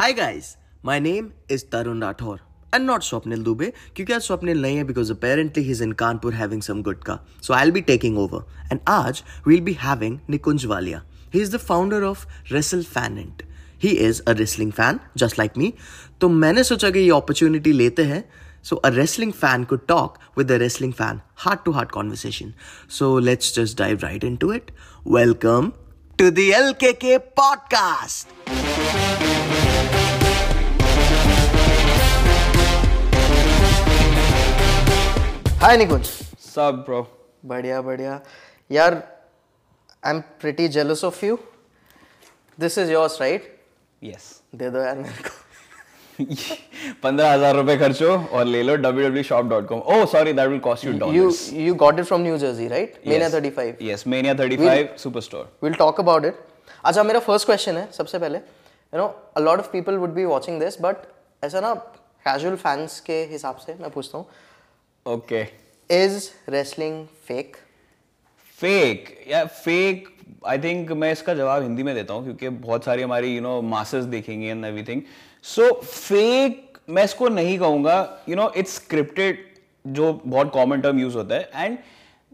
Hi guys, my name is Tarun Rathore and not Swapnil Dubey क्योंकि आज स्वप्निल नहीं है because apparently he's in Kanpur having some gutka. So I'll be taking over. And आज we'll be having Nikunj Walia. He is the founder of Wrestle Fanint. He is a wrestling fan just like me. तो मैंने सोचा कि ये opportunity लेते हैं so a wrestling fan could talk with a wrestling fan, heart to heart conversation. So let's just dive right into it. Welcome to the LKK podcast. Hi Nikunj sub bro बढ़िया बढ़िया यार I am pretty jealous of you this is yours right yes दे दो यार मेरे को। पंद्रह हज़ार रुपए खर्चो और ले लो www.shop.com oh sorry that will cost you you dollars. you got it from New Jersey right? Mania Yes. 35 yes mania 35 superstore. we'll talk about it. अच्छा मेरा फ़र्स्ट क्वेश्चन है सबसे पहले। You know a lot of people would be watching this but ऐसा ना casual fans के हिसाब से मैं पूछता हूँ। Okay. Is wrestling fake fake. या fake. आई थिंक मैं इसका जवाब हिंदी में देता हूँ क्योंकि बहुत सारी हमारी यू नो मासेस देखेंगे एंड एवरीथिंग सो फेक मैं इसको नहीं कहूँगा. यू नो इट्स स्क्रिप्टेड जो बहुत कॉमन टर्म यूज़ होता है. एंड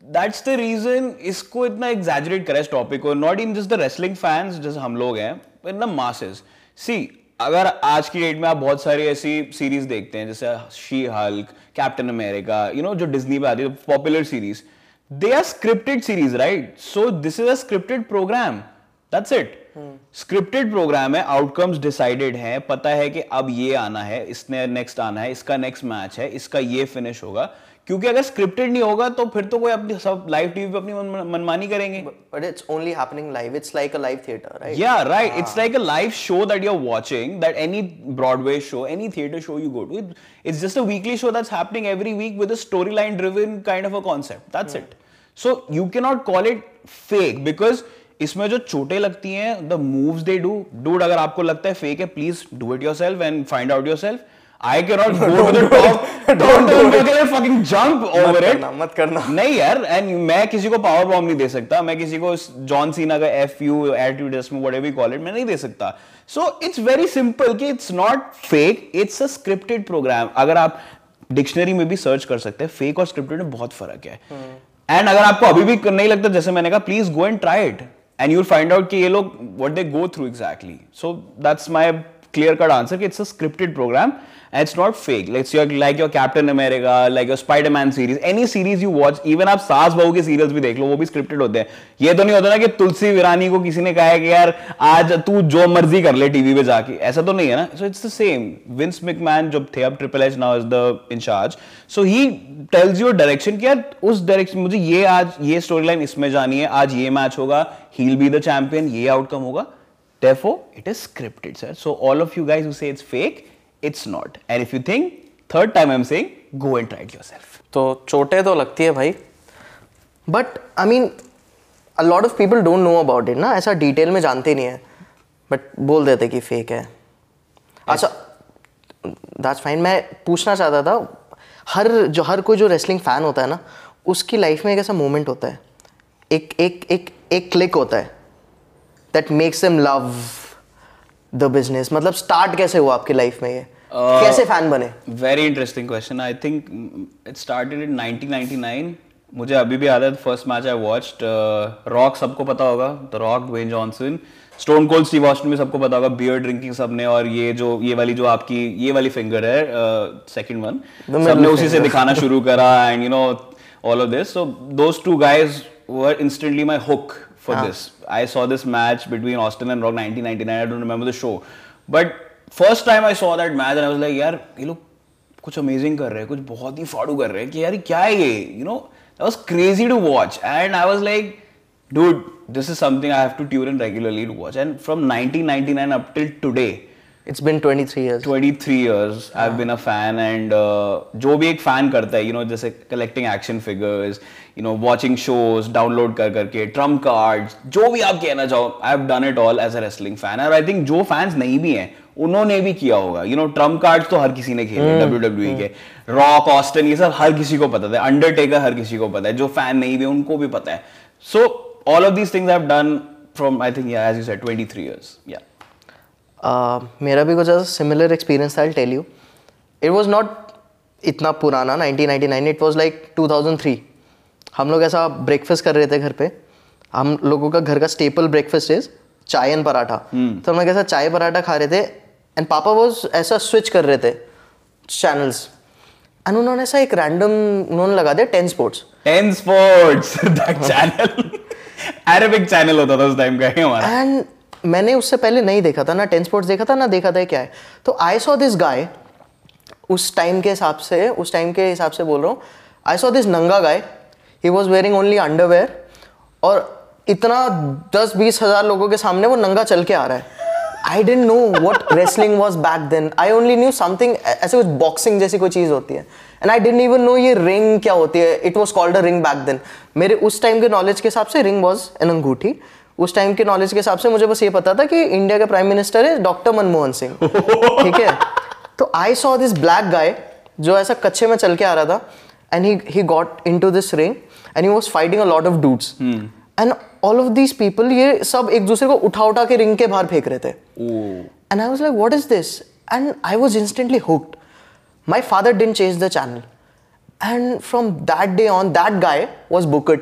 दैट्स द रीजन इसको इतना एग्जैजरेट करा इस टॉपिक को. Not in just the wrestling fans जैसे हम लोग हैं इन द मासेस सी अगर आज की डेट में आप बहुत सारी ऐसी सीरीज़ देखते हैं जैसे She Hulk Captain America you know जो डिज्नी पे आती है popular series they are scripted series right so this is a scripted program that's it scripted program है आउटकम्स डिसाइडेड है पता है कि अब ये आना है इसने नेक्स्ट आना है इसका नेक्स्ट मैच है इसका ये फिनिश होगा। क्योंकि अगर स्क्रिप्टेड नहीं होगा तो फिर तो कोई अपनी सब लाइव टीवी पे अपनी मनमानी करेंगे। But it's only happening live it's like a live theatre right या right it's like a live show that you are watching that any Broadway show any theatre show you go to it's just a weekly show that's happening every week with a storyline driven kind of a concept that's it so you can not call it fake because इसमें जो चोटें लगती हैं the moves they do dude अगर आपको लगता है fake है please do it your and find out your I can not go to the top don't fucking jump over it करना, मत करना। नहीं यार एंड मैं किसी को पावर बॉम्ब नहीं दे सकता मैं किसी को जॉन सीना का एफ़ यू एटीट्यूड में व्हाटएवर कॉल इट मैं नहीं दे सकता। सो इट्स वेरी सिंपल कि it's not fake it's a scripted program अगर आप डिक्शनरी में भी सर्च कर सकते हैं फेक और स्क्रिप्टेड में बहुत फ़र्क है। एंड अगर आपको अभी भी नहीं लगता जैसे मैंने कहा please go and try it and you'll find out कि ये लोग what they go through exactly so that's my clear cut answer कि it's a scripted program and it's not fake. Like your like your Captain America like your Spider-Man series any series आप सास बहू के serials भी देख लो वो भी scripted होते हैं। ये तो नहीं होता ना कि तुलसी विरानी को किसी ने कहा है कि यार आज तू जो मर्ज़ी कर ले टीवी पे जाके। ऐसा तो नहीं है ना। So it's the same Vince McMahon जब थे अब triple H now is the in charge so he tells you direction कि यार उस डायरेक्शन मुझे ये आज ये स्टोरी लाइन इसमें जानी है आज ये मैच होगा ही बी द चैंपियन ये आउटकम होगा। Therefore, it is scripted, sir. So all of you guys who say it's fake, it's not. And if you think, third time I'm saying, go and try it yourself. तो चोटें तो लगती है भाई। But I mean a lot of people don't know about it ना? ऐसा detail में जानते नहीं है। बट बोल देते कि फेक है। अच्छा दैट्स फाइन मैं पूछना चाहता था हर जो हर कोई जो रेसलिंग फ़ैन होता है ना उसकी लाइफ में एक ऐसा मोमेंट होता है। एक एक एक एक क्लिक होता है। That makes them love the business मतलब स्टार्ट कैसे हुआ आपकी लाइफ में ये? कैसे फ़ैन बने Very interesting question. I think mm, it started in 1999. मुझे अभी भी याद है first match I watched Rock सबको पता होगा the Rock Dwayne Johnson Stone Cold Steve Austin भी सबको पता होगा बियर ड्रिंकिंग सबने और ये जो ये वाली जो आपकी ये वाली फिंगर है सेकंड वन सबने उसी से दिखाना शुरू करा and you know all of this so those two guys were instantly my hook for. This I saw this match between Austin and Rock 1999. I don't remember the show, but first time I saw that match, and I was like, यार ये लोग कुछ amazing कर रहे हैं कुछ बहुत ही फाड़ू कर रहे हैं कि यार ये क्या है ये you know that was crazy to watch and I was like dude this is something i have to tune in regularly to watch and from 1999 up till today it's been 23 years 23 years I've been a fan and uh, जो भी एक fan करता है you know जैसे collecting action figures you know watching shows download कर करके trump cards जो भी आप कहना चाहो I've done it all as a wrestling fan और I think जो fans नहीं भी हैं उन्होंने भी किया होगा you know trump cards तो हर किसी ने खेले WWE के रॉक ऑस्टन ये सब हर किसी को पता था अंडरटेकर हर किसी को पता है जो फ़ैन नहीं भी उनको भी पता है so all of these things I have done from I think yeah as you said 23 years yeah Uh, मेरा भी कुछ ऐसा सिमिलर एक्सपीरियंस था I tell you it was not इतना पुराना 1999 इट वाज लाइक 2003 हम लोग ऐसा ब्रेकफास्ट कर रहे थे घर पे. हम लोगों का घर का staple breakfast is chai and paratha. Hmm. तो हम लोग ऐसा चाय पराठा खा रहे थे एंड पापा वाज ऐसा स्विच कर रहे थे चैनल्स एंड उन्होंने ऐसा एक रैंडम उन्होंने लगा दिया Ten Sports Ten Sports that channel Arabic channel होता था उस टाइम का हमारा. एंड मैंने उससे पहले नहीं देखा था, ना टेन स्पोर्ट्स देखा था, ना देखा था क्या है। तो आई सॉ दिस गाय उस टाइम के हिसाब से, उस टाइम के हिसाब से बोल रहा हूँ आई सॉ दिस नंगा guy he was wearing only underwear और इतना दस बीस हज़ार लोगों के सामने वो नंगा चल के आ रहा है। I didn't know what wrestling was back then I only knew something ऐसे कुछ बॉक्सिंग जैसी कोई चीज़ होती है। And I didn't even know ये रिंग क्या होती है। It was called a ring back then मेरे उस टाइम के नॉलेज के हिसाब से रिंग वॉज़ एन अंगूठी। उस टाइम के नॉलेज के हिसाब से मुझे बस ये पता था कि इंडिया का प्राइम मिनिस्टर है डॉक्टर मनमोहन सिंह। ठीक है? तो I saw this black guy जो ऐसा कच्चे में चल के आ रहा था and he he got into this ring and he was fighting a lot of dudes and all of these people ये सब एक दूसरे को उठा उठा के रिंग के बाहर फेंक रहे थे। And I was like what is this and I was instantly hooked my father didn't change the channel and from that day on that guy was booker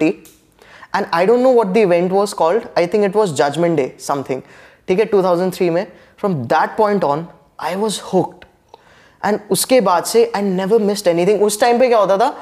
and I don't know what the event was called I think it was judgment day something ठीक है two thousand three में. From that point on I was hooked and उसके बाद से I never missed anything उस time पे क्या होता था?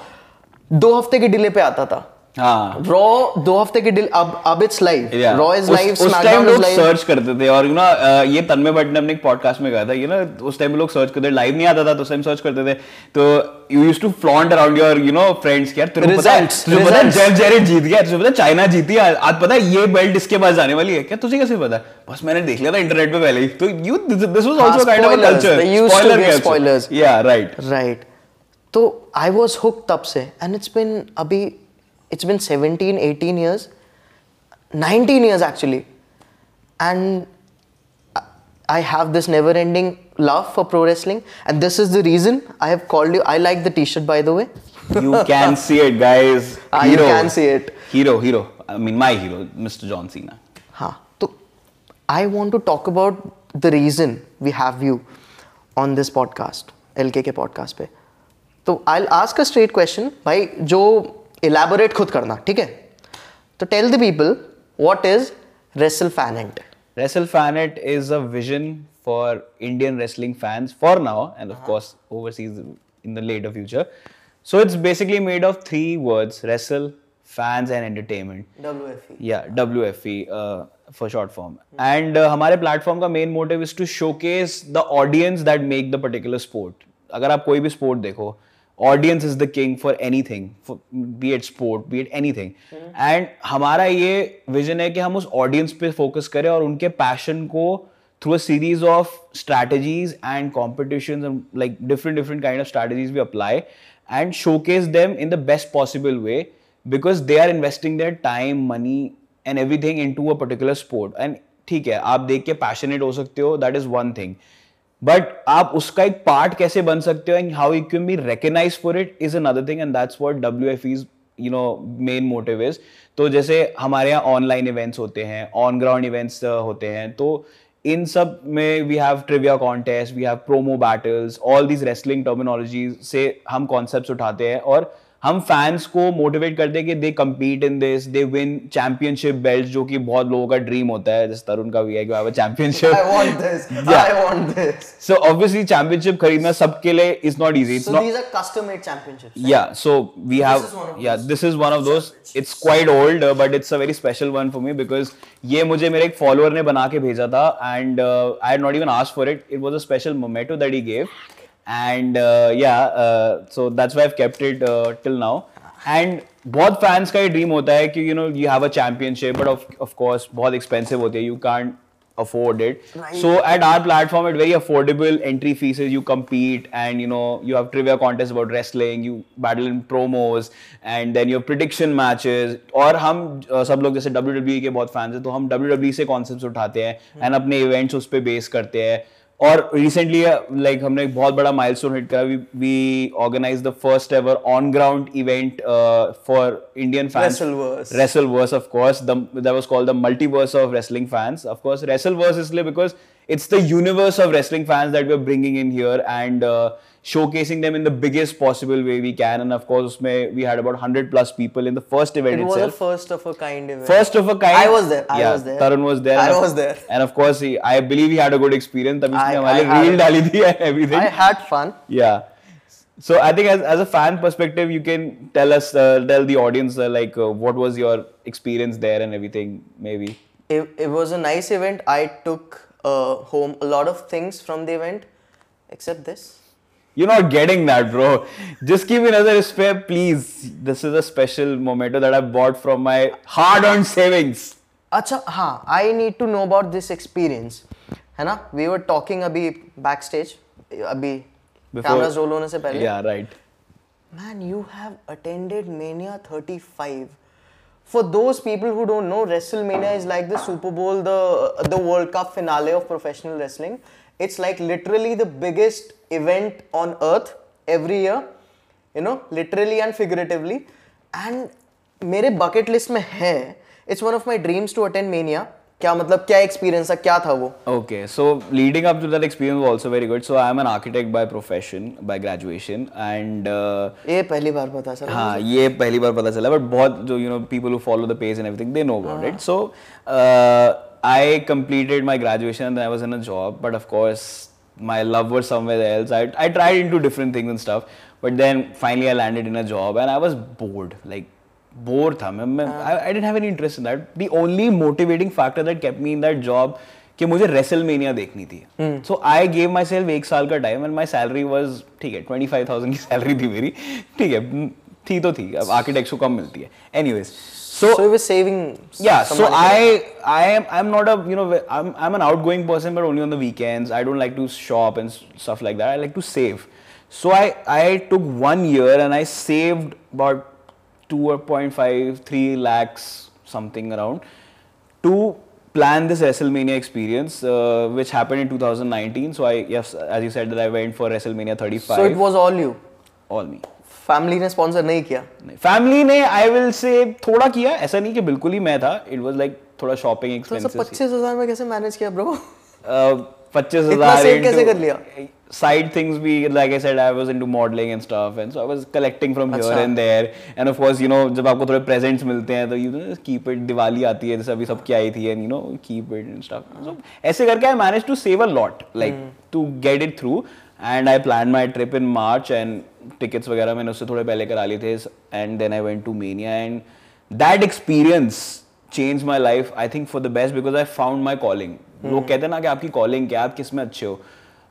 दो हफ़्ते की डिले पे आता था. रॉ दो हफ़्ते की डिले अब अब it's live Raw is live उस टाइम लोग सर्च करते थे और यू नो ये तन्मय भट्ट ने अपने एक पॉडकास्ट में कहा था ये ना उस टाइम लोग सर्च करते लाइव नहीं आता था तो उस टाइम सर्च करते थे। तो you used to flaunt around your you know friends यार पता है तुझे पता है जेफ जेरेट जीत गया तुझे पता है चाइना जीती है आज पता है ये बेल्ट इसके पास जाने वाली है। क्या तुझे कैसे पता? बस मैंने देख लिया था इंटरनेट पे पहले ही। तो you this was also kind of a culture spoilers. Yeah right right तो आई वॉज़ हुक तब से एंड इट्स बिन अभी It's been 17 18 years 19 years actually and I have this never ending love for pro wrestling and this is the reason I have called you I like the t-shirt by the way you can see it guys Ah, you can see it. hero hero I mean my hero Mr John Cena हाँ तो I want to talk about the reason we have you on this podcast L K podcast पे तो I ask a straight question भाई जो elaborate खुद करना ठीक है? तो tell the people what is Wrestle Fanet Wrestle Fanet is a vision for Indian wrestling fans for now and of overseas in the later future so it's basically made of three words wrestle fans and entertainment W F E for short form and हमारे platform का main motive is to showcase the audience that make the particular sport अगर आप कोई भी sport देखो audience is the king for anything be it sport be it anything and हमारा ये vision है कि हम उस ऑडियंस पे फोकस करें और उनके पैशन को through a series of strategies and competition like different different kind of strategies भी apply and showcase them in the best possible way because they are investing their time money and everything into a particular sport and ठीक है, आप देख के passionate हो सकते हो that is one thing but आप उसका एक पार्ट कैसे बन सकते हो and how you can be recognise for it is another thing and that's what W F is you know main motive is तो जैसे हमारे यहाँ ऑनलाइन इवेंट्स होते हैं ऑन ग्राउंड इवेंट्स होते हैं तो इन सब में we have trivia contest we have promo battles all these wrestling terminology से हम कॉन्सेप्ट उठाते हैं और हम फैंस को मोटिवेट करते हैं कि they compete in this they win championship belt जो कि बहुत लोगों का ड्रीम होता है जैसे तरुण का भी है कि I championship want this. Yeah. I want this. So obviously championship खरीदना सबके लिए is not easy it's not championships. yeah so we have is one of yeah this is one of those it's quite old uh, but it's a very special one for me because ये मुझे मेरे एक follower ने बना के भेजा था and I had not even asked for it it was a special memento that he gave and yeah so that's have kept it till now and बहुत फैंस का ये ड्रीम होता है कि you know you have a championship but of course बहुत expensive होती है you can't afford it. So at our platform, at very affordable entry fees, you compete and you know you have trivia contests about wrestling, you battle in promos, and then your prediction matches. और हम uh, सब लोग जैसे WWE के बहुत fans हैं तो हम WWE से कॉन्सेप्ट उठाते हैं एंड अपने इवेंट्स उस पर बेस करते हैं और रिसेंटली लाइक like, हमने एक बहुत बड़ा माइलस्टोन हिट करा। We organise the first ever on ground event for Indian fans Wrestleverse of course that was called the multiverse of wrestling fans of course Wrestleverse इसलिए because it's the universe of wrestling fans that we are bringing in here and showcasing them in the biggest possible way we can. And of course, usme, we had about 100 plus people in the first event it was itself. first of a kind event. First of a kind. I was there. I yeah, was there. Tarun was there. I was there. And of course, he, I believe he had a good experience. Tab I, I, had, and everything. I had fun. Yeah. So I think as, as a fan perspective, you can tell us, uh, tell the audience uh, like uh, what was your experience there and everything maybe. It, it was a nice event. I took uh, home a lot of things from the event except this. You're not getting that, bro. Just give me another spare, please. This is a special momento that I bought from my hard-earned savings. अच्छा हाँ I need to know about this experience है ना we were talking अभी backstage अभी cameras role होने से पहले Yeah, right. Man, you have attended Mania 35. For those people who don't know, WrestleMania is like the Super Bowl, the the World Cup finale of professional wrestling. It's like literally the biggest event on earth every year, you know, literally and figuratively. And मेरे bucket list में है. It's one of my dreams to attend Mania. क्या मतलब क्या experience था क्या था वो? Okay, so leading up to that experience was also very good. So I'm an architect by profession, by graduation, and uh, ये पहली बार पता चला. हाँ ये पहली बार पता चला बट बहुत जो you know people who follow the page and everything they know about it so I completed my graduation and then I was in a job but of course my love was somewhere else I, I tried into different things and stuff but then finally I landed in a job and I was bored like bore था मैं मैं I didn't have any interest in that the only motivating factor that kept me in that job कि मुझे wrestle mania देखनी थी so I gave myself एक साल का time and my salary was ठीक है ट्वेंटी फाइव थाउज़ेंड की सैलरी थी मेरी ठीक है थी तो थी अब आर्किटेक्ट्स को कम मिलती है anyways so So you were saving. yeah so i i am i'm not a you know i'm i'm an outgoing person but only on the weekends i don't like to shop and stuff like that i like to save so i i took one year and i saved about 2.5 3 lakhs something around to plan this WrestleMania experience, uh, which happened in 2019. So I, yes, as you said, that I went for WrestleMania 35. So it was all you. all me. Family ने sponsor नहीं किया। Family ने आई will से थोड़ा किया। ऐसा नहीं कि बिल्कुल ही मैं था। इट वाज लाइक थोड़ा शॉपिंग तो एक्सपेंसेस पच्चीस हज़ार में कैसे मैनेज किया ब्रो पच्चीस हज़ार save कैसे कर लिया? साइड थिंग्स भी like I said I was into modelling and stuff and so I was collecting from here अच्छा। And there and of course you know जब आपको थोड़े प्रेजेंट्स मिलते हैं तो you know keep it Diwali आती है जैसे अभी सबकी आई थी and you know keep it and stuff so ऐसे करके I manage to save a lot like to get it through and I plan my trip in March and tickets वगैरह मैंने उससे थोड़े पहले करा लिए थे and then I went to Mania and that experience change my life I think for the best because I found my calling लोग कहते हैं ना कि आपकी कॉलिंग क्या आप किसमें अच्छे हो।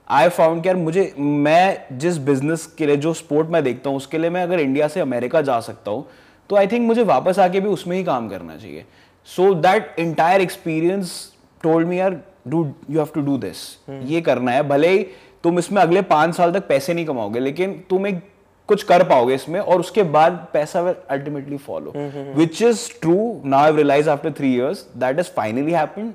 आई फाउंड कि यार मुझे मैं जिस बिज़नेस के लिए जो स्पोर्ट मैं देखता हूँ उसके लिए मैं अगर इंडिया से अमेरिका जा सकता हूँ तो आई थिंक मुझे वापस आके भी उसमें ही काम करना चाहिए। So that entire experience told me यार do you have to do this ये करना है भले ही तुम इसमें अगले पाँच साल तक पैसे नहीं कमाओगे लेकिन तुम एक कुछ कर पाओगे इसमें और उसके बाद पैसा ultimately follow which is true now I realise after three years that is finally happen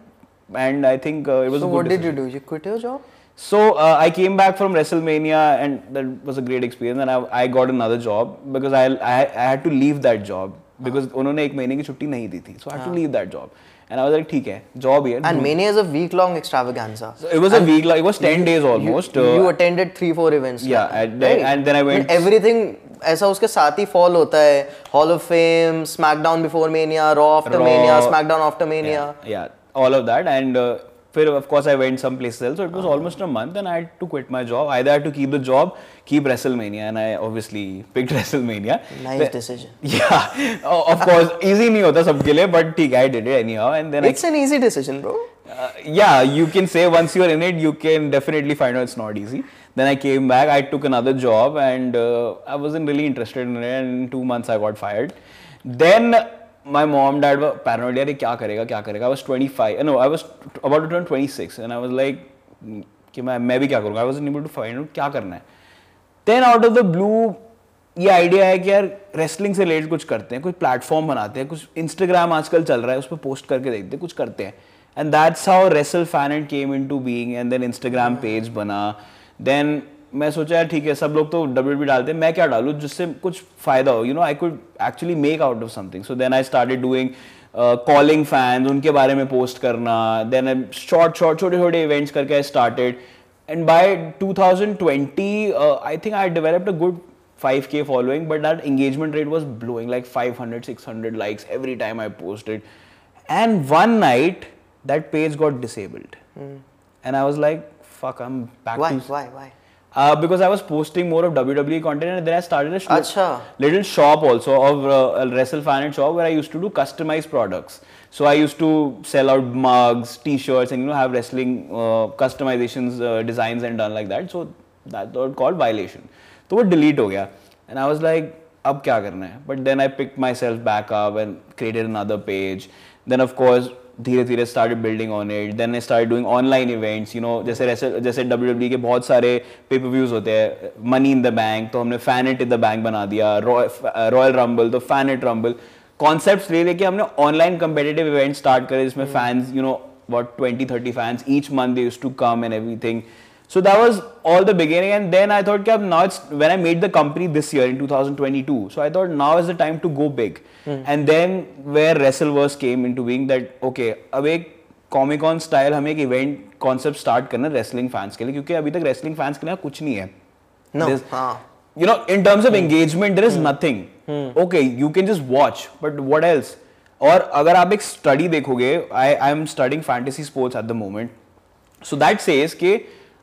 and I think it was what did you do you quit your job so uh, i came back from wrestlemania and that was a great experience and i, I got another job because i i, I had to leave उन्होंने एक महीने की छुट्टी नहीं दी थी so i had to leave that job. And I was like ठीक है job here And Mania is a week long extravaganza. So it was and a week like it was 10 days almost You, uh, you attended three four events. Yeah, like, and then- and then I went- And everything ऐसा उसके साथ ही fall होता है Hall of Fame SmackDown before Mania Raw after Mania SmackDown after Mania या all of that that and uh, फिर of course I went some places else so it was almost a month and I had to quit my job either I had to keep the job keep WrestleMania and I obviously picked WrestleMania nice decision yeah o- of course easy नहीं होता सबके लिए but ठीक है I did it anyhow and then I it's an easy decision bro Uh, yeah, you can say once you're in it, you can definitely find out it's not easy. Then I came back, I took another job, and uh, I wasn't really interested in it. And in two months, I got fired. Then my mom, dad were paranoid. क्या करेगा क्या करेगा? I was 25. No, I was about to turn 26, and I was like "Hmm, कि मैं मैं भी क्या करूँगा? I wasn't able to find out क्या करना है. Then out of the blue ये आइडिया है कि यार रेसलिंग से रिलेटेड कुछ करते हैं कुछ प्लेटफॉर्म बनाते हैं कुछ इंस्टाग्राम आजकल चल रहा है उस पर पोस्ट करके देखते हैं कुछ करते हैं and that's how Wrestle Fanent came into being and then Instagram page बना देन मैं सोचा यार ठीक है सब लोग तो डब्ल्यू डालते हैं मैं क्या डालूँ जिससे कुछ फ़ायदा हो you know I could actually make out of something so then I started doing calling fans उनके बारे में पोस्ट करना देन शॉर्ट शॉर्ट छोटे छोटे इवेंट्स करके I started and by 2020 I think I developed a good 5k following but that engagement rate was blowing like 500 600 likes every time i posted and one night that page got disabled and i was like fuck i'm back Why? to Why? Why? Uh, because I was posting more of WWE content, and then I started a Acha. little shop also of uh, a Wrestle Fan and shop where I used to do customized products. So I used to sell out mugs, T-shirts, and you know have wrestling uh, customizations, uh, designs, and done like that. So that was called violation. तो वो delete हो गया, and I was like, अब क्या करना है? But then I picked myself back up and created another page. Then of course धीरे धीरे start building on it then I start doing online events you know जैसे जैसे डब्ल्यू डब्ल्यू के बहुत सारे पेपर व्यूज़ होते हैं मनी इन द बैंक तो हमने fan it in the bank बना दिया रॉयल रंबल तो फ़ैन इट रंबल कॉन्सेप्ट ले लेके हमने ऑनलाइन कंपेटेटिव इवेंट स्टार्ट करे जिसमें fans you know what twenty thirty fans each month to come and everything so that was all the beginning and then i thought "Kya, now it's when i made the company this year in 2022 so i thought now is the time to go big and then where wrestleverse came into being that okay अब एक comic on style हमें एक event concept start करना wrestling fans के लिए क्योंकि अभी तक रेसलिंग फैंस के लिए कुछ नहीं है No, There's- हाँ. you know in terms of engagement there is nothing okay you can just watch but what else और अगर आप एक स्टडी देखोगे I I am studying fantasy sports at the moment so that says कि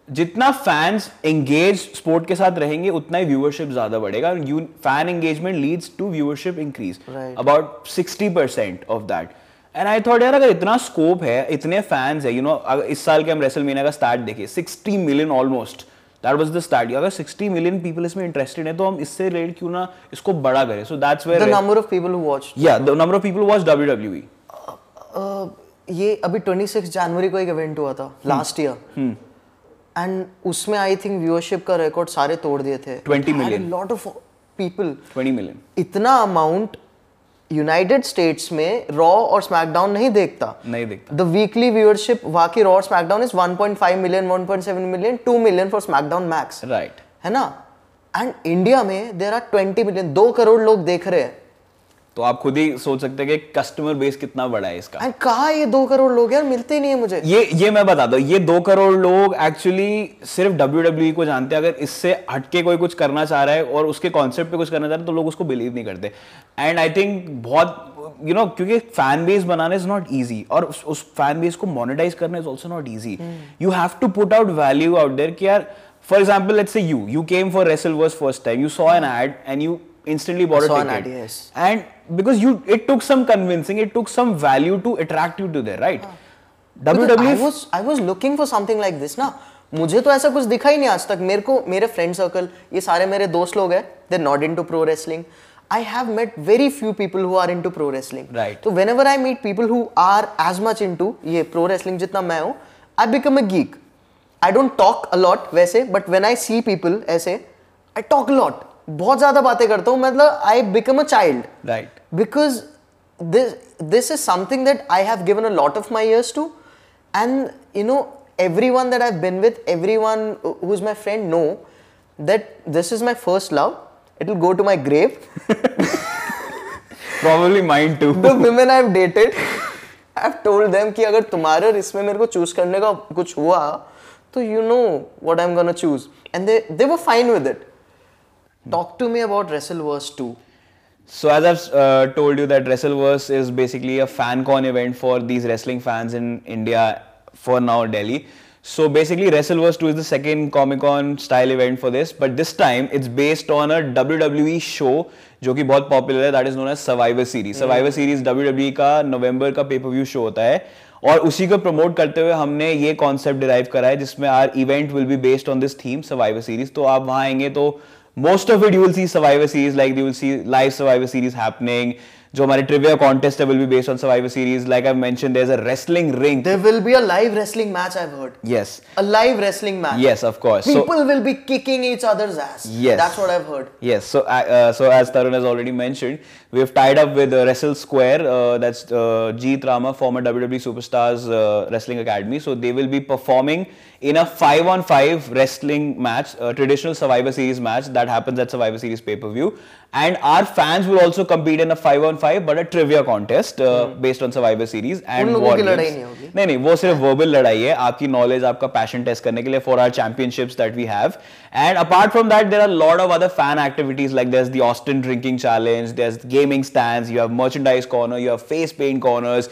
जितना fans engage sport के साथ रहेंगे उतना ही व्यूअरशिप ज़्यादा बढ़ेगा fan engagement leads to viewership increase about sixty percent of that and I thought यार अगर इतना स्कोप है इतने फैंस है यू नो इस साल के हम रेसल मीना का स्टार्ट देखे 60 million almost that was the start अगर 60 मिलियन पीपल इसमें इंटरेस्टेड है तो हम इससे रिलेटेड क्यों ना इसको बड़ा करें. So that's The where number of people who watched. या the number of people watch WWE Uh, ये अभी 26 जनवरी को एक इवेंट हुआ था लास्ट ईयर एंड उसमें आई थिंक व्यूअरशिप का रिकॉर्ड सारे तोड़ दिए थे। 20 million. Lot of people 20 million इतना अमाउंट यूनाइटेड स्टेट्स में रॉ और स्मैकडाउन नहीं देखता। नहीं देखता। द वीकली व्यूअरशिप वहाँ की रॉ और SmackDown is 1.5 million 1.7 million 2 million for SmackDown max right है ना? एंड इंडिया में देर आर 20 मिलियन दो करोड़ लोग देख रहे हैं। तो आप खुद ही सोच सकते हैं कि कस्टमर बेस कितना बड़ा है इसका। एंड कहा ये दो करोड़ लोग यार? मिलते ही नहीं है मुझे। ये ये मैं बताता हूँ ये दो करोड़ लोग एक्चुअली सिर्फ़ डब्ल्यूडब्ल्यूई को जानते हैं। अगर इससे हटके कोई कुछ करना चाह रहा है और उसके कॉन्सेप्ट पे कुछ करना चाह रहा है तो लोग उसको बिलीव नहीं करते। एंड आई थिंक बहुत यू नो क्योंकि फ़ैन बेस बनाना इज़ नॉट ईजी और उस, उस फ़ैन बेस को मोनिटाइज करना is also not easy you have to put out value out there कि यार for example let's say you you came for WrestleVerse first time you saw an ad and you instantly bought a an ticket ad, yes. and because you it took some convincing it took some value to attract you to there right I WWE was I was looking for something like this ना मुझे तो ऐसा कुछ दिखा ही नहीं आज तक मेरे को मेरे फ्रेंड सर्कल ये सारे मेरे दोस्त लोग हैं they not into pro wrestling I have met very few people who are into pro wrestling Right. तो whenever I meet people who are as much into ये प्रो रेसलिंग जितना मैं हूँ I become a geek I don't talk a lot वैसे but when I see people ऐसे I talk a lot बहुत ज़्यादा बातें करता हूँ मतलब I become a child right because this is something that I have given a lot of my years to and you know everyone that I been with everyone who is my friend know that this is my first love it will go to my grave probably mind to the women I have dated I have कि अगर तुम्हारे और इसमें मेरे को choose करने का कुछ हुआ तो you know what I am gonna choose and they they वो fine with Talk to me about Wrestleverse 2. So as I've uh, told you that Wrestleverse is basically a fan con event for these wrestling fans in India for now Delhi. So basically Wrestleverse 2 is the second Comic Con style event for this but this time it's based on a WWE show जो कि बहुत popular है that is known as Survivor Series Survivor Series WWE का नवंबर का pay per view show होता है और उसी को प्रमोट करते हुए हमने ये कॉन्सेप्ट डिराइव करा है जिसमें are event will be based on this theme Survivor Series तो आप वहाँ आएँगे तो most of it you will see survivor series like you will see live survivor series happening जो हमारे trivia contest है will be based on survivor series like I've mentioned there's a wrestling ring There will be a live wrestling match. I've heard. yes A live wrestling match. yes of course so People will be kicking each other's ass. Yes. That's what I've heard. Yes, so uh, uh, so as Tarun has already mentioned, we have tied up with uh, Wrestle Square. Uh, that's uh, Jeet Rama, former WWE Superstars uh, Wrestling Academy. So they will be performing in a five on five wrestling match, a traditional Survivor Series match that happens at Survivor Series pay per view. And our fans will also compete in a five on five, but a trivia contest uh, based on Survivor Series and Hmm. उन लोगों war की लड़ाई games. नहीं होगी। नहीं नहीं वो सिर्फ वर्बल लड़ाई है आपकी नॉलेज आपका पैशन टेस्ट करने के लिए for our championships that we have and apart from that there are lot of other fan activities like there is the Austin drinking challenge there is gaming stands you have merchandise corner you have face paint corners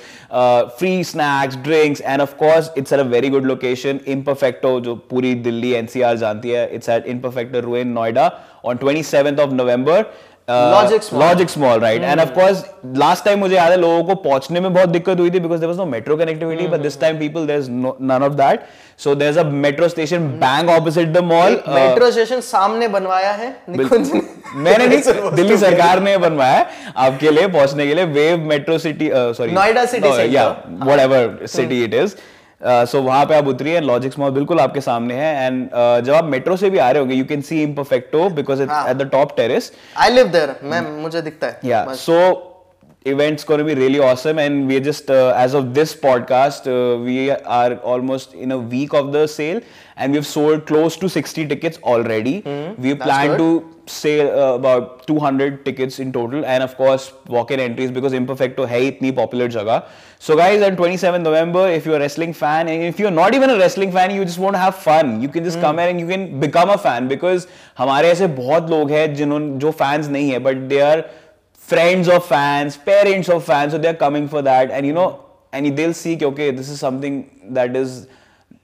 free snacks drinks and of course it's at a very good location Imperfecto जो पूरी Delhi NCR जानती है it's at Imperfecto ruin Noida on 27th of November Logix mall right and of course last time मुझे याद है लोगों को पहुँचने में बहुत दिक्कत हुई थी because there was no metro connectivity but this time people there is none of that so there is a metro station bang opposite the mall metro station सामने बनवाया है मैंने नहीं दिल्ली सरकार ने बनवाया है आपके लिए पहुँचने के लिए Wave metro city sorry Noida city center. या whatever city it is Uh, so वहाँ पे आप उतरिए लॉजिक्स मॉल बिल्कुल आपके सामने है एंड uh, जब आप मेट्रो से भी आ रहे होंगे you can see Imperfecto because it at the top terrace I live there मैं मुझे दिखता है या सो इवेंट्स को be really awesome and we just as of this podcast we are almost in a week of the sale and we've sold close to 60 tickets already. We plan good. to sell uh, about 200 tickets in total, and of course walk-in entries because Imperfecto है इतनी popular जगह. So guys, on 27 November, if you're a wrestling fan, and if you're not even a wrestling fan, you just want to have fun, you can just come here and you can become a fan because हमारे ऐसे बहुत लोग हैं जिन्होंने जो fans नहीं है, but they are friends of fans, parents of fans, so they're coming for that, and you know, and they'll see, कि, okay, this is something that is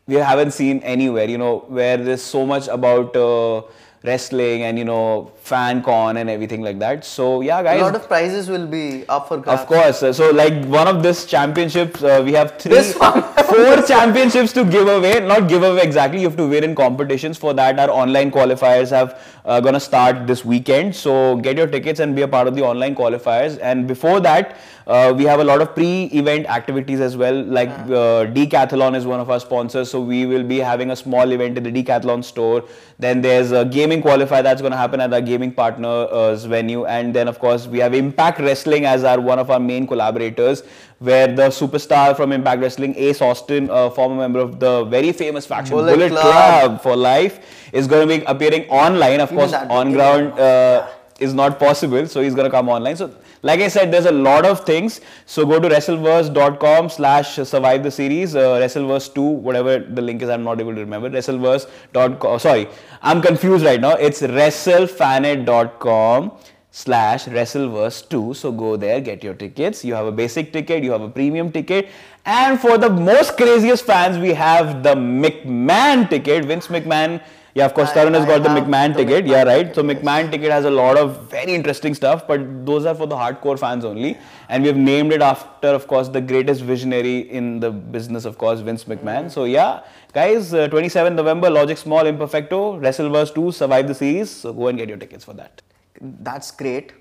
we haven't seen anywhere, you know, where there's so much about uh, wrestling and you know, fan con and everything like that. So yeah, guys. A lot of prizes will be up for grabs. Of course. So, like one of this championships, uh, we have three, four championships to give away. Not give away exactly. You have to win in competitions. For that, our online qualifiers have uh, gonna start this weekend. So, get your tickets and be a part of the online qualifiers. And before that, uh, we have a lot of pre-event activities as well. Like uh, Decathlon is one of our sponsors, so we will be having a small event in the Decathlon store. Then there's a gaming qualifier that's going to happen at our gaming partner's venue, and then of course we have Impact Wrestling as our one of our main collaborators, where the superstar from Impact Wrestling, Ace Austin, a former member of the very famous faction Bullet Bullet, Club. Club. for life, is going to be appearing online. Of Even course, on ground. Uh, is not possible so he's going to come online so like i said there's a lot of things. So go to wrestleverse.com slash survive the series uh, wrestleverse 2 whatever the link is i'm not able to remember. wrestleverse.com sorry i'm confused right now. It's wrestlefanet.com slash wrestleverse 2 so go there get your tickets. You have a basic ticket you have a premium ticket. And for the most craziest fans we have the mcmahon ticket. Vince mcmahon yeah of course I- Tarun has I got the mcmahon the ticket yeah right so yes. mcmahon ticket has a lot of very interesting stuff but those are for the hardcore fans only and we have named it after of course the greatest visionary in the business of course vince mcmahon so yeah guys uh, 27 november logic small imperfecto wrestleverse 2 survive the series so go and get your tickets for that That's great.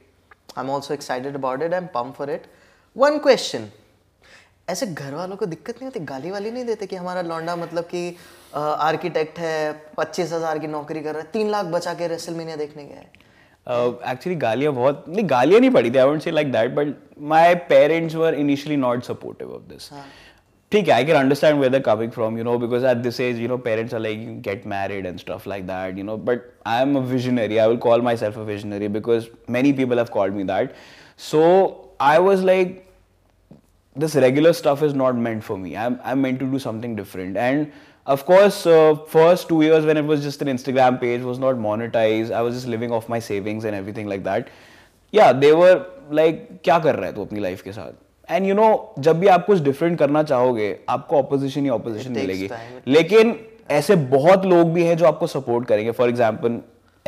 I'm also excited about it. I'm pumped for it. One question. ऐसे घर वालों को दिक्कत नहीं होती? गाली वाली नहीं देते कि हमारा लौंडा मतलब कि आर्किटेक्ट है पच्चीस हज़ार की नौकरी कर रहा है तीन लाख बचा के रेसलमेनिया देखने गया है। एक्चुअली गालियाँ बहुत नहीं गालियाँ नहीं पड़ी थी I won't say like that but my parents were initially not supportive of this ठीक है I can understand where coming from you know because at this age you know parents are like get married and stuff like that you know but I am a visionary I will call myself a visionary because many people have called me that so I was like this regular stuff is not meant for me. I'm, I'm meant to do something different. And of course, uh, first two years when it was just an Instagram page, was not monetized. I was just living off my savings and everything like that. Yeah, they were like, क्या कर रहा है तू अपनी life के साथ and you know जब भी आप कुछ डिफरेंट करना चाहोगे आपको ऑपोजिशन ही ऑपोजिशन takes मिलेगी time. लेकिन ऐसे बहुत लोग भी हैं जो आपको सपोर्ट करेंगे for example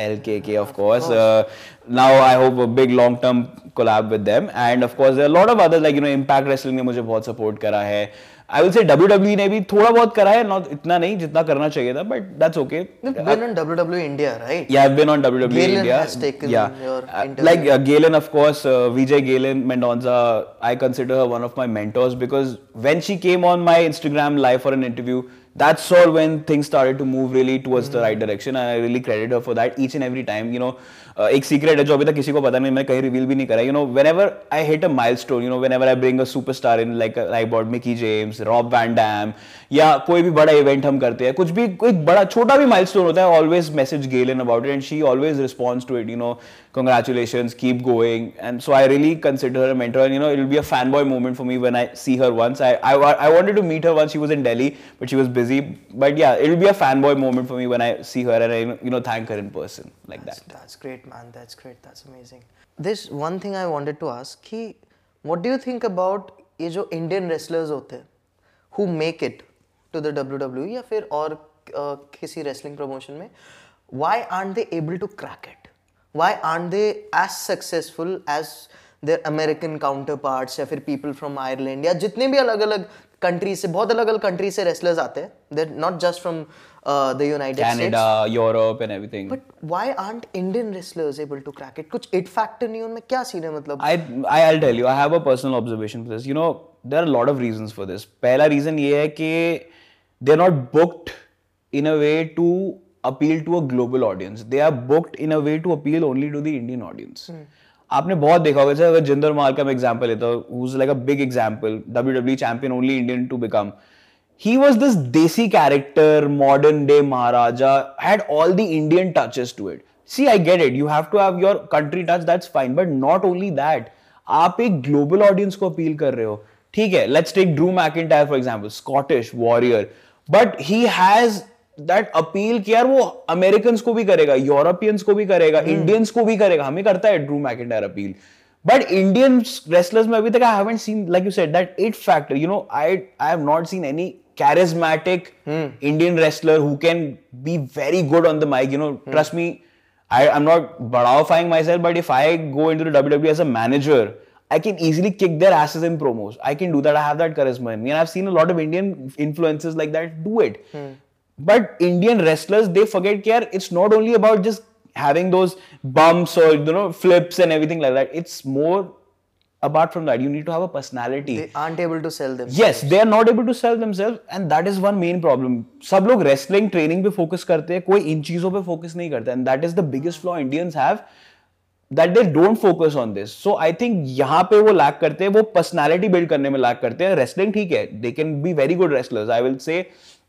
LKK, of course. Uh, now I hope a big long-term collab with them, and of course there are a lot of others like you know Impact Wrestling ने मुझे बहुत support करा है. I will say WWE ने भी थोड़ा बहुत करा है, not इतना नहीं जितना करना चाहिए था, but that's okay. You've been on WWE India, right? Yeah, I've been on WWE Galen India. has taken yeah. your Uh, interview. like uh, Galen, of course, uh, Vijay Galen Mendonza. I consider her one of my mentors because when that's all when things started to move really towards the right direction. And I really credit her for that each and every time. You know, एक secret है जो अभी तक किसी को पता नहीं मैं कहीं रिवील भी नहीं करा। You know whenever I hit a milestone you know whenever I bring a superstar in like like bod Mickie James Rob Van Dam या कोई भी बड़ा इवेंट हम करते हैं, कुछ भी एक बड़ा, छोटा भी माइल स्टोन होता है always message Gail in about it and she always response to it you know congratulation keep going and so I really consider a mentor you know it be a fan boy moment for me when I see her once I I I to meet her once she was in Delhi but she was busy but yeah it be a fan boy moment for me when I see her and you know thank her in person like that great man. That's great. That's amazing. This one thing I wanted to ask कि what do you think about ये जो Indian wrestlers होते हैं who make it to the WWE या फिर और uh, किसी wrestling promotion में why aren't they able to crack it? Why aren't they as successful as their American counterparts या फिर people from Ireland या जितने भी अलग अलग कंट्रीज़ से बहुत अलग अलग कंट्रीज़ से रेसलर्स आते हैं. Not just from the united Europe and everything but why aren't Indian wrestlers able to crack it कुछ इट फैक्टर नहीं उनमें क्या सीन है मतलब? I I will tell you I have a personal observation for this you know there are lot of reasons for this पहला reason ये है कि they are not booked in a way to appeal to a global audience they are booked in a way to appeal only to the Indian audience आपने बहुत देखा होगा, जैसे अगर जिंदर माल का एग्ज़ाम्पल लेता हूँ like a big example W W champion only Indian to become he was this desi character modern day Maharaja had all the Indian touches to it see I get it you have to have your country touch that's fine but not only that आप एक global audience को appeal कर रहे हो। ठीक है let's take Drew McIntyre for example Scottish warrior but he has that appeal कि यार वो अमेरिकन को भी करेगा यूरोपियंस को भी करेगा इंडियंस को भी करेगा हमें करता है Drew McIntyre appeal but Indian wrestlers में अभी तक I haven't seen like you said that it factor you know I I have not seen any charismatic hmm. Indian wrestler who can be very good on the mic. You know, hmm. trust me, I, I'm not badawifying myself, but if I go into the WWE as a manager, I can easily kick their asses in promos. I can do that. I have that charisma in me. And I've seen a lot of Indian influencers like that do it. But Indian wrestlers, they forget care. It's not only about just having those bumps or you know flips and everything like that. It's more apart from that. You need to have a personality. they aren't able to sell them yes they are not able to sell themselves and that is one main problem सब लोग wrestling training पे focus करते हैं कोई इन चीजों पे focus नहीं करता and that is the biggest flaw Indians have that they don't focus on this so I think यहाँ पे वो lack करते हैं वो personality build करने में lack करते हैं wrestling ठीक है they can be very good wrestlers I will say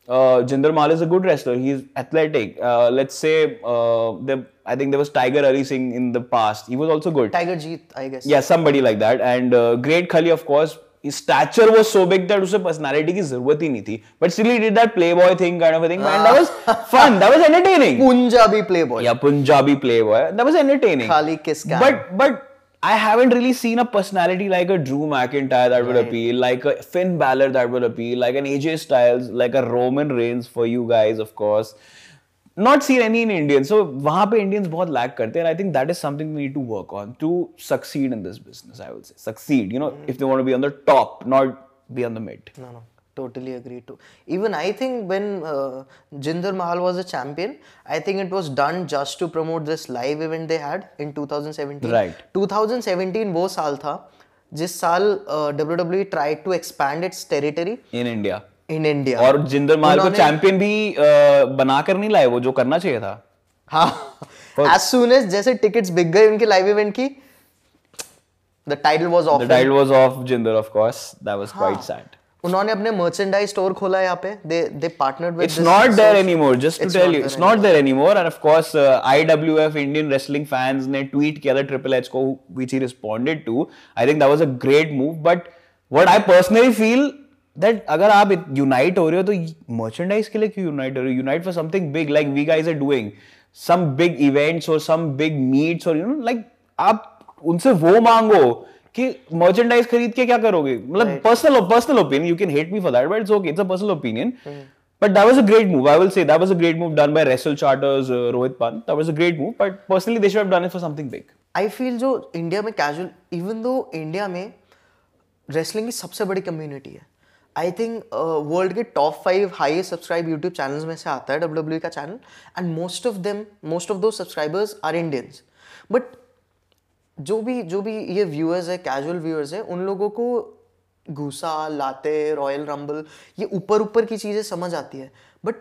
uh, Jinder Mahal is a good wrestler he is athletic uh, let's say uh, the, I think there was Tiger Ali Singh in the past he was also good tiger jeet i guess yeah somebody like that and uh, great khali of course his stature was so big that उसे personality की जरूरत ही नहीं थी but still he did that playboy thing kind of a thing and that was fun that was entertaining punjabi playboy yeah Punjabi playboy that was entertaining Khali kiss cam. but but I haven't really seen a personality like a Drew McIntyre that would appeal, like a Finn Balor that would appeal, like an AJ Styles, like a Roman Reigns for you guys, of course. Not seen any in Indians. So वहाँ पे Indians बहुत lack करते हैं and I think that is something we need to work on to succeed in this business. I would say succeed. You know, if they want to be on the top, not be on the mid. No, no, totally agree too. Even I think when uh, Jinder Mahal was a champion, I think it was done just to promote this live event they had in 2017. Right. 2017 वो साल था जिस साल uh, WWE tried to expand its territory In India. in India. और जिंदर माल को उन्होंने- champion भी uh, बनाकर नहीं लाए वो जो करना चाहिए था हाँ as soon as जैसे टिकट्स बिक गए उनके लाइव इवेंट की the title was off. The title was off Jinder, of course. That was quite हाँ. sad. उन्होंने अपने मर्चेंडाइज स्टोर खोला यहाँ पे। They they partner it's not there anymore just to tell you it's not there anymore and of course I W F Indian wrestling fans ने tweet किया था triple H को which he responded to I think that was a great move but what I personally feel that अगर आप unite हो रहे हो तो मर्चेंडाइज के लिए क्यों यूनाइट हो रहे हो? Unite for something big like we guys are doing some big events और सम बिग मीट्स और यू नो लाइक आप उनसे वो मांगो कि मर्चेंडाइज खरीद के क्या करोगे? मतलब personal personal opinion you can hate me for that but it's okay it's a personal opinion but that was a great move I will say that was a great move done by wrestle charters Rohit Pant that was a great move but personally they should have done it for something big I feel जो India में casual even though India में wrestling की सबसे बड़ी community है I think world के top five highest subscribe YouTube channels में से आता है डब्ल्यू का channel and most of them most of those subscribers are Indians but जो भी जो भी ये व्यूअर्स है कैजुअल व्यूअर्स है उन लोगों को घूसा लाते रॉयल रंबल ये ऊपर ऊपर की चीज़ें समझ आती है but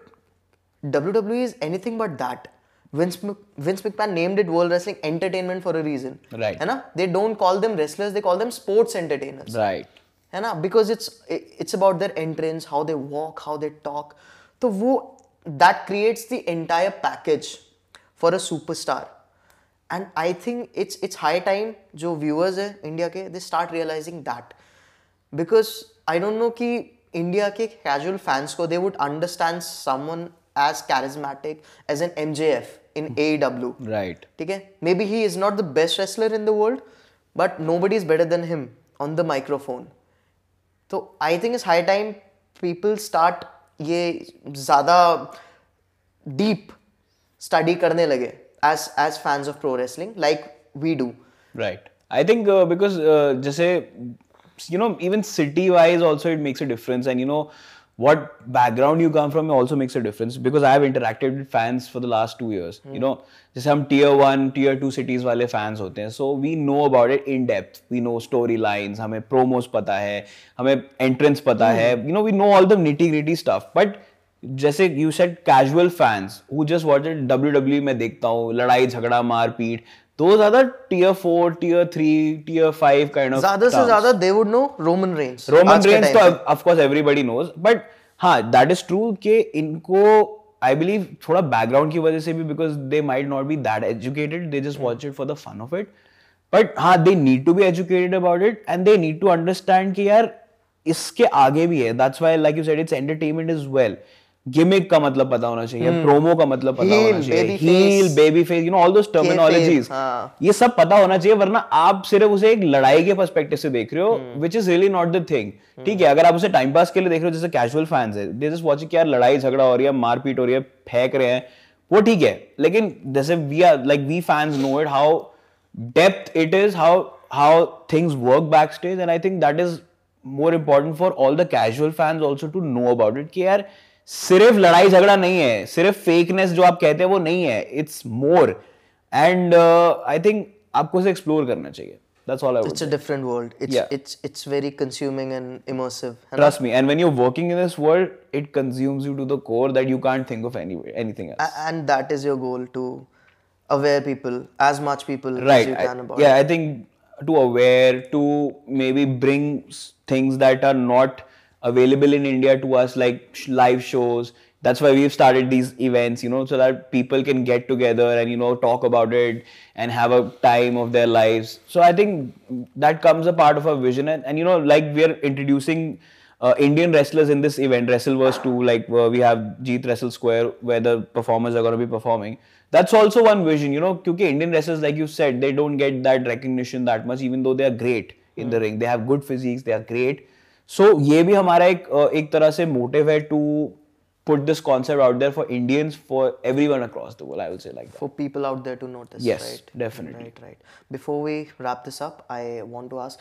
WWE is anything but that. Vince, Vince McMahon named it World Wrestling Entertainment for a reason. Right. है ना? They don't call them wrestlers, they call them sports entertainers. Right. है ना? Because it's it's about their entrance, how they walk, how they talk. तो वो that creates the entire package for a superstar. And I think it's it's high time जो viewers है India के they start realizing that because I don't know कि India के casual fans को they would understand someone as charismatic as an M J F in A W right ठीक है? Maybe he is not the best wrestler in the world but nobody is better than him on the microphone तो I think is high time people start ये ज़्यादा deep study करने लगे. As as fans of pro wrestling like we do Right. I think uh, because uh, just say, you know, even city wise also it makes a difference. And you know, what background you come from also makes a difference because I have interacted with fans for the last two years. You know, जैसे हम tier one, tier two cities वाले fans होते हैं. So we know about it in depth. We know storylines, हमें promos पता है, हमें entrance पता है. You know, we know all the nitty gritty stuff. But जैसे you said casual fans who just watch it WWE में देखता हूँ लड़ाई झगड़ा मार पीट are the tier 4 tier 3 tier 5 kind of ज़्यादा से ज़्यादा they would know Roman Reigns Roman Reigns तो of course everybody knows but हाँ दैट इज़ ट्रू कि इनको आई बिलीव थोड़ा बैकग्राउंड की वजह से भी because they might not be that educated they just watch it for the fun of it but हाँ they need to be educated about it and they need to understand कि यार इसके आगे भी है that's why like you said it's entertainment is well gimmick का मतलब पता होना चाहिए प्रोमो का मतलब पता Heel, होना चाहिए। Heel babyface you know all those terminologies. ये सब पता होना चाहिए वरना आप सिर्फ़ उसे एक लड़ाई के पर्सपेक्टिव से देख रहे हो which is really not the thing ठीक है अगर आप उसे टाइम पास के लिए देख रहे हो जैसे कैजुअल फैंस है दे जस्ट वॉचिंग यार लड़ाई झगड़ा हो रही है मारपीट हो रही है फेंक रहे हैं वो ठीक है। लेकिन जैसे we are like we fans know it how depth it is how how things work backstage and I think that is more important for all the casual fans also to know about it कि यार सिर्फ़ लड़ाई झगड़ा नहीं है सिर्फ़ fakeness जो आप कहते हैं वो नहीं है it's more and I think आपको उसे एक्सप्लोर करना चाहिए that's all I would It's a say. different world. It's Yeah. it's it's very consuming and immersive. है ना? trust me and when you're working in this world it consumes you to the core that you can't think of any anything else and that is your goal to aware people as much people right as you I- can about yeah it. i think to aware to maybe bring things that are not available in india to us like sh- live shows that's why we've started these events you know so that people can get together and you know talk about it and have a time of their lives so i think that comes a part of our vision and, and you know like we're introducing uh, Indian wrestlers in this event, Wrestleverse 2, like uh, we have Jeet Wrestle Square where the performers are going to be performing. That's also one vision, you know, because Indian wrestlers, like you said, they don't get that recognition that much, even though they are great in the ring. They have good physiques, they are great. So so, ये भी हमारा एक एक तरह से motive है to put this concept out there for Indians for everyone across the world I will say like for people out there to notice right definitely right right before we wrap this up I want to ask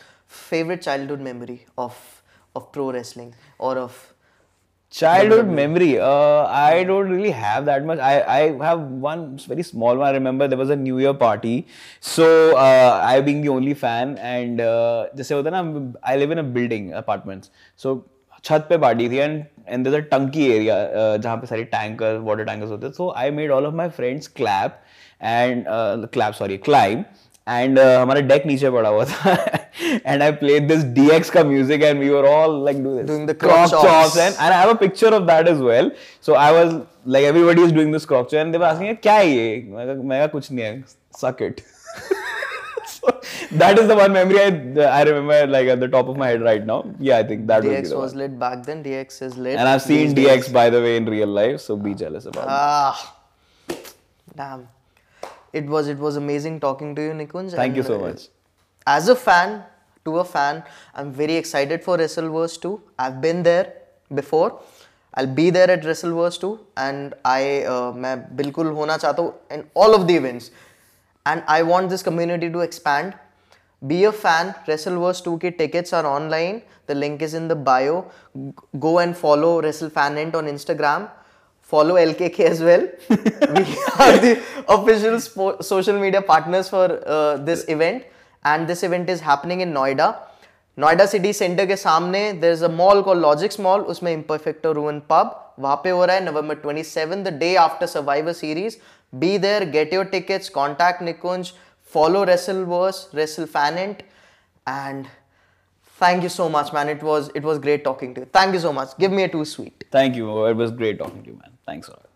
favourite childhood memory of of pro wrestling और of Childhood memory. Uh, I don't really have that much. I, I have one very small one. I remember there was a New Year party. So uh, I being the only fan and uh, जैसे होता है ना I live in a building apartments. So छत पे party थी and and there's a टंकी area जहाँ पे सारी टैंकर वाटर टैंकर्स होते हैं so I made all of my friends clap and clap sorry climb and हमारा डेक नीचे पड़ा हुआ था and I played this DX का music and we were all like Doing the croc chops. chops and and I have a picture of that as well. So I was like everybody is doing this croc chop and they were asking क्या है ये मैं कहा मैं कहा कुछ नहीं है suck it. so that is the one memory I I remember like at the top of my head right now. Yeah, I think that would be DX the was one. lit back then. DX is lit. And I've seen these days. DX by the way in real life, so be jealous about it. Ah, damn. It was it was amazing talking to you, Nikunj. Thank you and, so uh, much. As a fan, to a fan, I'm very excited for Wrestleverse 2. I've been there before. I'll be there at Wrestleverse 2 and I uh, मैं बिल्कुल होना चाहता हूँ in all of the events. And I want this community to expand. Be a fan. Wrestleverse 2 के tickets are online. The link is in the bio. G- Go and follow WrestleFanint on Instagram. Follow LKK as well. we are the official spo- social media partners for uh, this event. And this event is happening in Noida. Noida city centre के सामने there is a mall call Logix mall उसमें Imperfecto रूवन pub वहां पे हो रहा है November 27 the day after Survivor Series be there get your tickets contact Nikunj follow Wrestleverse wrestle fanent and thank you so much man it was it was great talking to you thank you so much give me a two sweet Thank you. It was great talking to you, man. Thanks.